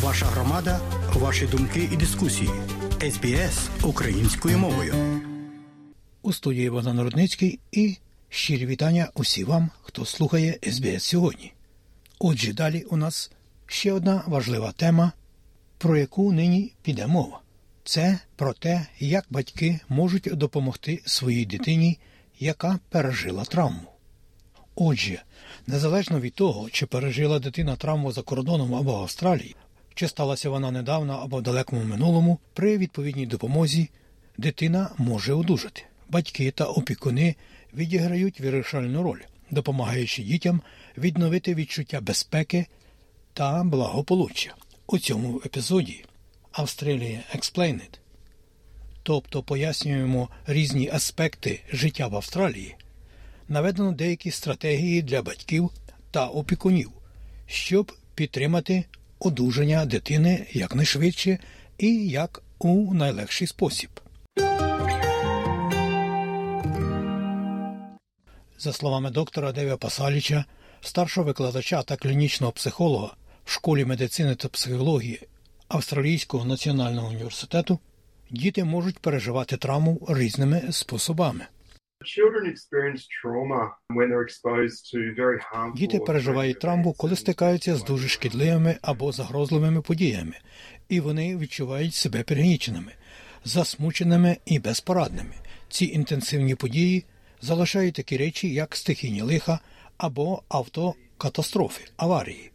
Ваша громада, ваші думки і дискусії. СБС українською мовою. У студії Богдан Рудницький і щирі вітання усі вам, хто слухає СБС сьогодні. Отже, далі у нас ще одна важлива тема, про яку нині піде мова. Це про те, як батьки можуть допомогти своїй дитині, яка пережила травму. Отже, незалежно від того, чи пережила дитина травму за кордоном або Австралії, чи сталася вона недавно або в далекому минулому, при відповідній допомозі дитина може одужати. Батьки та опікуни відіграють вирішальну роль, допомагаючи дітям відновити відчуття безпеки та благополуччя. У цьому епізоді Австралія Explained, тобто пояснюємо різні аспекти життя в Австралії, наведено деякі стратегії для батьків та опікунів, щоб підтримати одужання дитини якнайшвидше і як у найлегший спосіб. За словами доктора Девія Пасаліча, старшого викладача та клінічного психолога в школі медицини та психології Австралійського національного університету, діти можуть переживати травму різними способами. Діти переживають травму, коли стикаються з дуже шкідливими або загрозливими подіями, і вони відчувають себе пригніченими, засмученими і безпорадними. Ці інтенсивні події залишають такі речі, як стихійні лиха або автокатастрофи, аварії,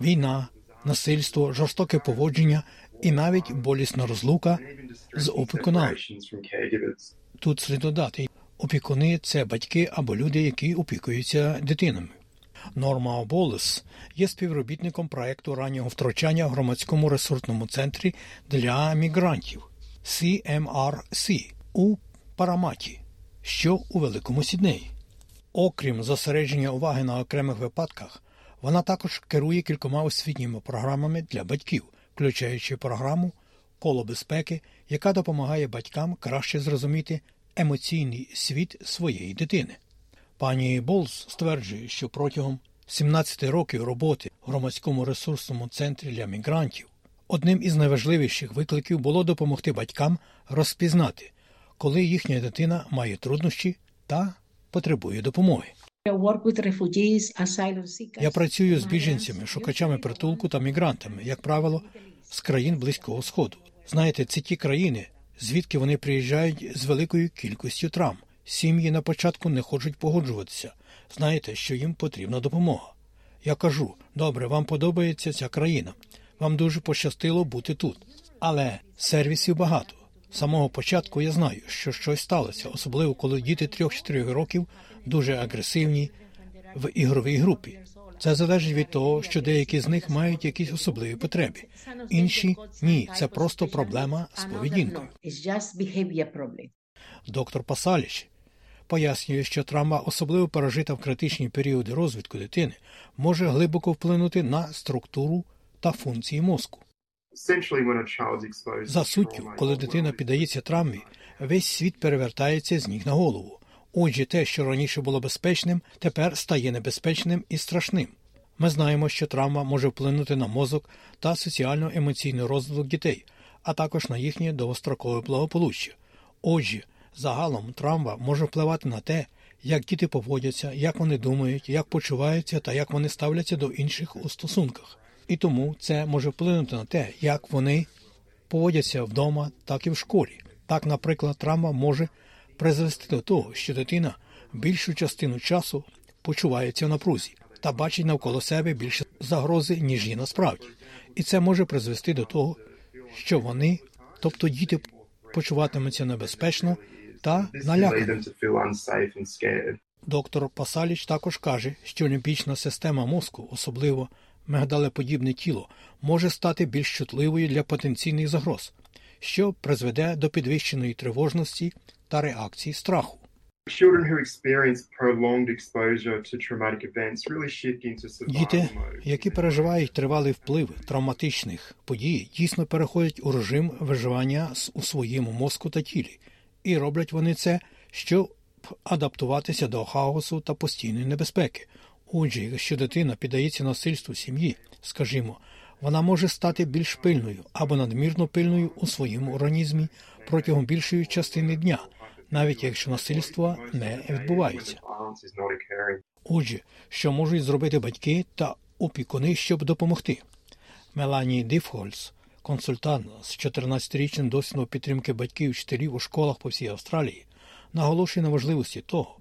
війна, насильство, жорстоке поводження і навіть болісна розлука з опікунами. Тут слід додати, опікуни це батьки або люди, які опікуються дитинами. Норма Болес є співробітником проекту раннього втручання в громадському ресурсному центрі для мігрантів CMRC у Параматі, що у Великому Сіднеї. Окрім зосередження уваги на окремих випадках, вона також керує кількома освітніми програмами для батьків, включаючи програму Коло безпеки, яка допомагає батькам краще зрозуміти емоційний світ своєї дитини. Пані Болс стверджує, що протягом 17 років роботи в громадському ресурсному центрі для мігрантів одним із найважливіших викликів було допомогти батькам розпізнати, коли їхня дитина має труднощі та потребує допомоги. Я працюю з біженцями, шукачами притулку та мігрантами, як правило, з країн Близького Сходу. Знаєте, це ті країни, звідки вони приїжджають з великою кількістю травм. Сім'ї на початку не хочуть погоджуватися. Знаєте, що їм потрібна допомога. Я кажу: добре, вам подобається ця країна. Вам дуже пощастило бути тут. Але сервісів багато. З самого початку я знаю, що щось сталося, особливо коли діти 3-4 років дуже агресивні в ігровій групі. Це залежить від того, що деякі з них мають якісь особливі потреби. Інші ні, це просто проблема з поведінкою. Доктор Пасаліч пояснює, що травма, особливо пережита в критичні періоди розвитку дитини, може глибоко вплинути на структуру та функції мозку. За суттю, коли дитина піддається травмі, весь світ перевертається з ніг на голову. Отже, те, що раніше було безпечним, тепер стає небезпечним і страшним. Ми знаємо, що травма може вплинути на мозок та соціально-емоційний розвиток дітей, а також на їхнє довгострокове благополуччя. Отже, загалом травма може впливати на те, як діти поводяться, як вони думають, як почуваються та як вони ставляться до інших у стосунках. І тому це може вплинути на те, як вони поводяться вдома, так і в школі. Так, наприклад, травма може призвести до того, що дитина більшу частину часу почувається в напрузі та бачить навколо себе більше загрози, ніж є насправді. І це може призвести до того, що вони, тобто діти, почуватимуться небезпечно та налякано. Доктор Пасаліч також каже, що лімбічна система мозку, особливо мигдалеподібне тіло, може стати більш чутливою для потенційних загроз, що призведе до підвищеної тривожності та реакції страху. Діти, які переживають тривалий вплив травматичних подій, дійсно переходять у режим виживання у своєму мозку та тілі, і роблять вони це, щоб адаптуватися до хаосу та постійної небезпеки. Отже, якщо дитина піддається насильству сім'ї, скажімо, Вона може стати більш пильною або надмірно пильною у своєму організмі протягом більшої частини дня, навіть якщо насильства не відбуваються. Отже, що можуть зробити батьки та опікуни, щоб допомогти? Мелані Дифхольц, консультант з 14-річним досвідом підтримки батьків і вчителів у школах по всій Австралії, наголошує на важливості того,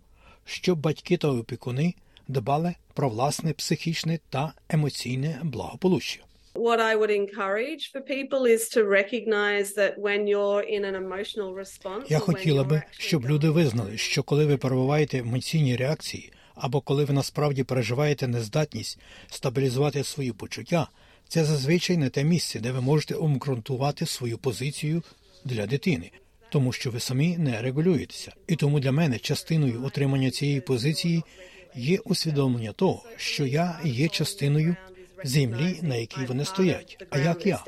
щоб батьки та опікуни дбали про власне психічне та емоційне благополуччя. What I would encourage for people is to recognize that when you're in an emotional response, Я хотіла би, щоб люди визнали, що коли ви перебуваєте в емоційній реакції, або коли ви насправді переживаєте нездатність стабілізувати свої почуття, це зазвичай не те місце, де ви можете обґрунтувати свою позицію для дитини, тому що ви самі не регулюєтеся. І тому для мене частиною отримання цієї позиції є усвідомлення того, що я є частиною землі, на якій вони стоять. А як я?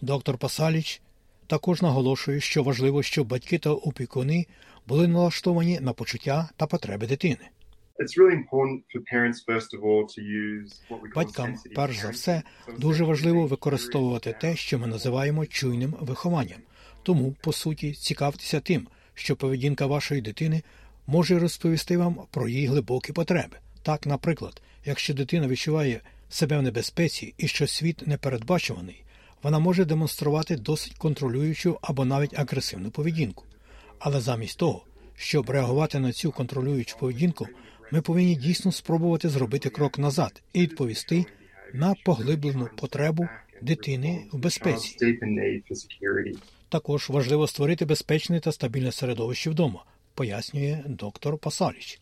Доктор Пасаліч також наголошує, що важливо, щоб батьки та опікуни були налаштовані на почуття та потреби дитини. Батькам, перш за все, дуже важливо використовувати те, що ми називаємо чуйним вихованням. Тому, по суті, цікавтеся тим, що поведінка вашої дитини може розповісти вам про її глибокі потреби. Так, наприклад, якщо дитина відчуває себе в небезпеці і що світ непередбачуваний, вона може демонструвати досить контролюючу або навіть агресивну поведінку. Але замість того, щоб реагувати на цю контролюючу поведінку, ми повинні дійсно спробувати зробити крок назад і відповісти на поглиблену потребу дитини в безпеці. Також важливо створити безпечне та стабільне середовище вдома, пояснює доктор Пасаліч.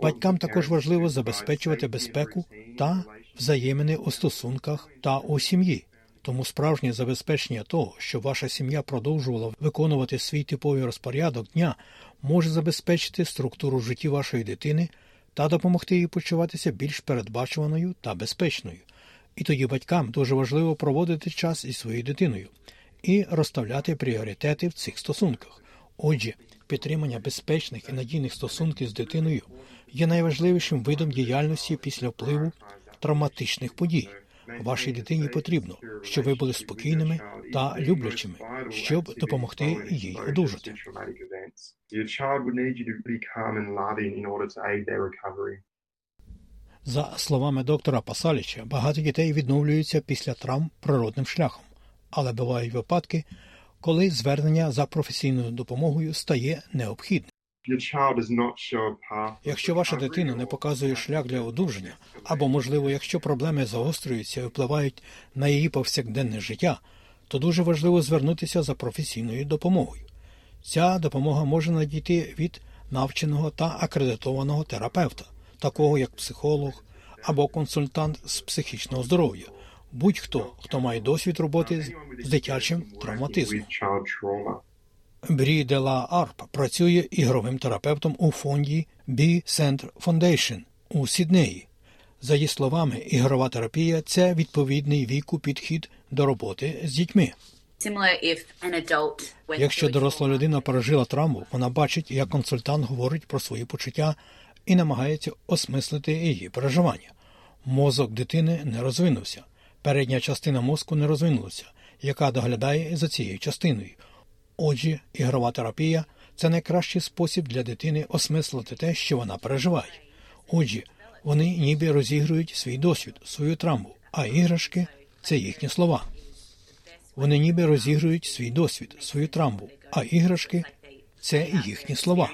Батькам також важливо забезпечувати безпеку та взаємини у стосунках та у сім'ї. Тому справжнє забезпечення того, щоб ваша сім'я продовжувала виконувати свій типовий розпорядок дня, може забезпечити структуру в житті вашої дитини та допомогти їй почуватися більш передбачуваною та безпечною. І тоді батькам дуже важливо проводити час із своєю дитиною і розставляти пріоритети в цих стосунках. Отже, підтримання безпечних і надійних стосунків з дитиною є найважливішим видом діяльності після впливу травматичних подій. Вашій дитині потрібно, щоб ви були спокійними та люблячими, щоб допомогти їй одужати. За словами доктора Пасаліча, багато дітей відновлюються після травм природним шляхом, але бувають випадки, коли звернення за професійною допомогою стає необхідним. Якщо ваша дитина не показує шлях для одужання, або, можливо, якщо проблеми загострюються і впливають на її повсякденне життя, то дуже важливо звернутися за професійною допомогою. Ця допомога може надійти від навченого та акредитованого терапевта, такого як психолог або консультант з психічного здоров'я, будь-хто, хто має досвід роботи з- дитячим травматизмом. Брі де ла Арп працює ігровим терапевтом у фонді B Center Foundation у Сіднеї. За її словами, ігрова терапія це відповідний віку підхід до роботи з дітьми. Якщо доросла людина пережила травму, вона бачить, як консультант говорить про свої почуття і намагається осмислити її переживання. Мозок дитини не розвинувся. Передня частина мозку не розвинулася, яка доглядає за цією частиною. Отже, ігрова терапія це найкращий спосіб для дитини осмислити те, що вона переживає. Отже, вони ніби розігрують свій досвід, свою травму, а іграшки це їхні слова. Вони ніби розігрують свій досвід, свою травму, а іграшки це їхні слова.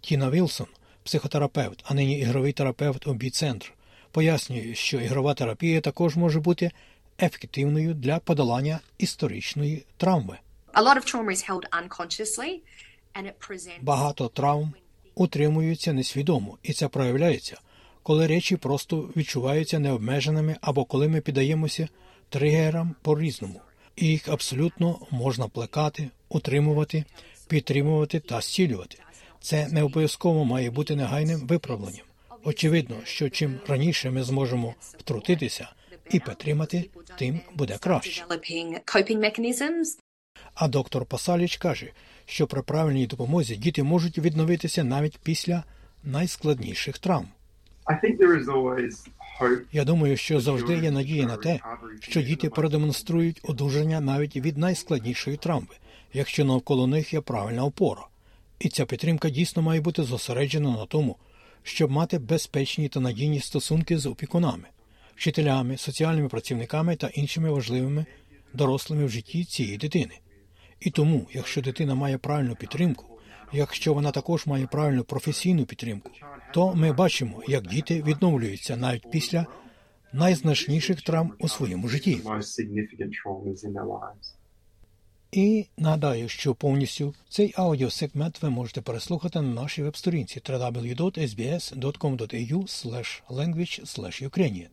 Тіна Вілсон, психотерапевт, а нині ігровий терапевт у Бі-центр, пояснює, що ігрова терапія також може бути ефективною для подолання історичної травми. Багато травм утримуються несвідомо, і це проявляється, коли речі просто відчуваються необмеженими або коли ми піддаємося тригерам по-різному. І їх абсолютно можна плекати, утримувати, підтримувати та зцілювати. Це не обов'язково має бути негайним виправленням. Очевидно, що чим раніше ми зможемо втрутитися і підтримати, тим буде краще. А доктор Пасаліч каже, що при правильній допомозі діти можуть відновитися навіть після найскладніших травм. Я думаю, що завжди є надія на те, що діти продемонструють одужання навіть від найскладнішої травми, якщо навколо них є правильна опора. І ця підтримка дійсно має бути зосереджена на тому, щоб мати безпечні та надійні стосунки з опікунами, вчителями, соціальними працівниками та іншими важливими дорослими в житті цієї дитини. І тому, якщо дитина має правильну підтримку, якщо вона також має правильну професійну підтримку, то ми бачимо, як діти відновлюються навіть після найзначніших травм у своєму житті. І нагадаю, що повністю цей аудіосегмент ви можете переслухати на нашій веб-сторінці www.sbs.com.au language Ukrainian,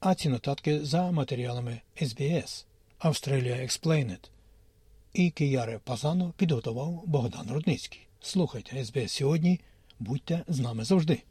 а ці нотатки за матеріалами SBS Australia Explained. І Кияре Пазано підготував Богдан Рудницький. Слухайте SBS сьогодні, будьте з нами завжди.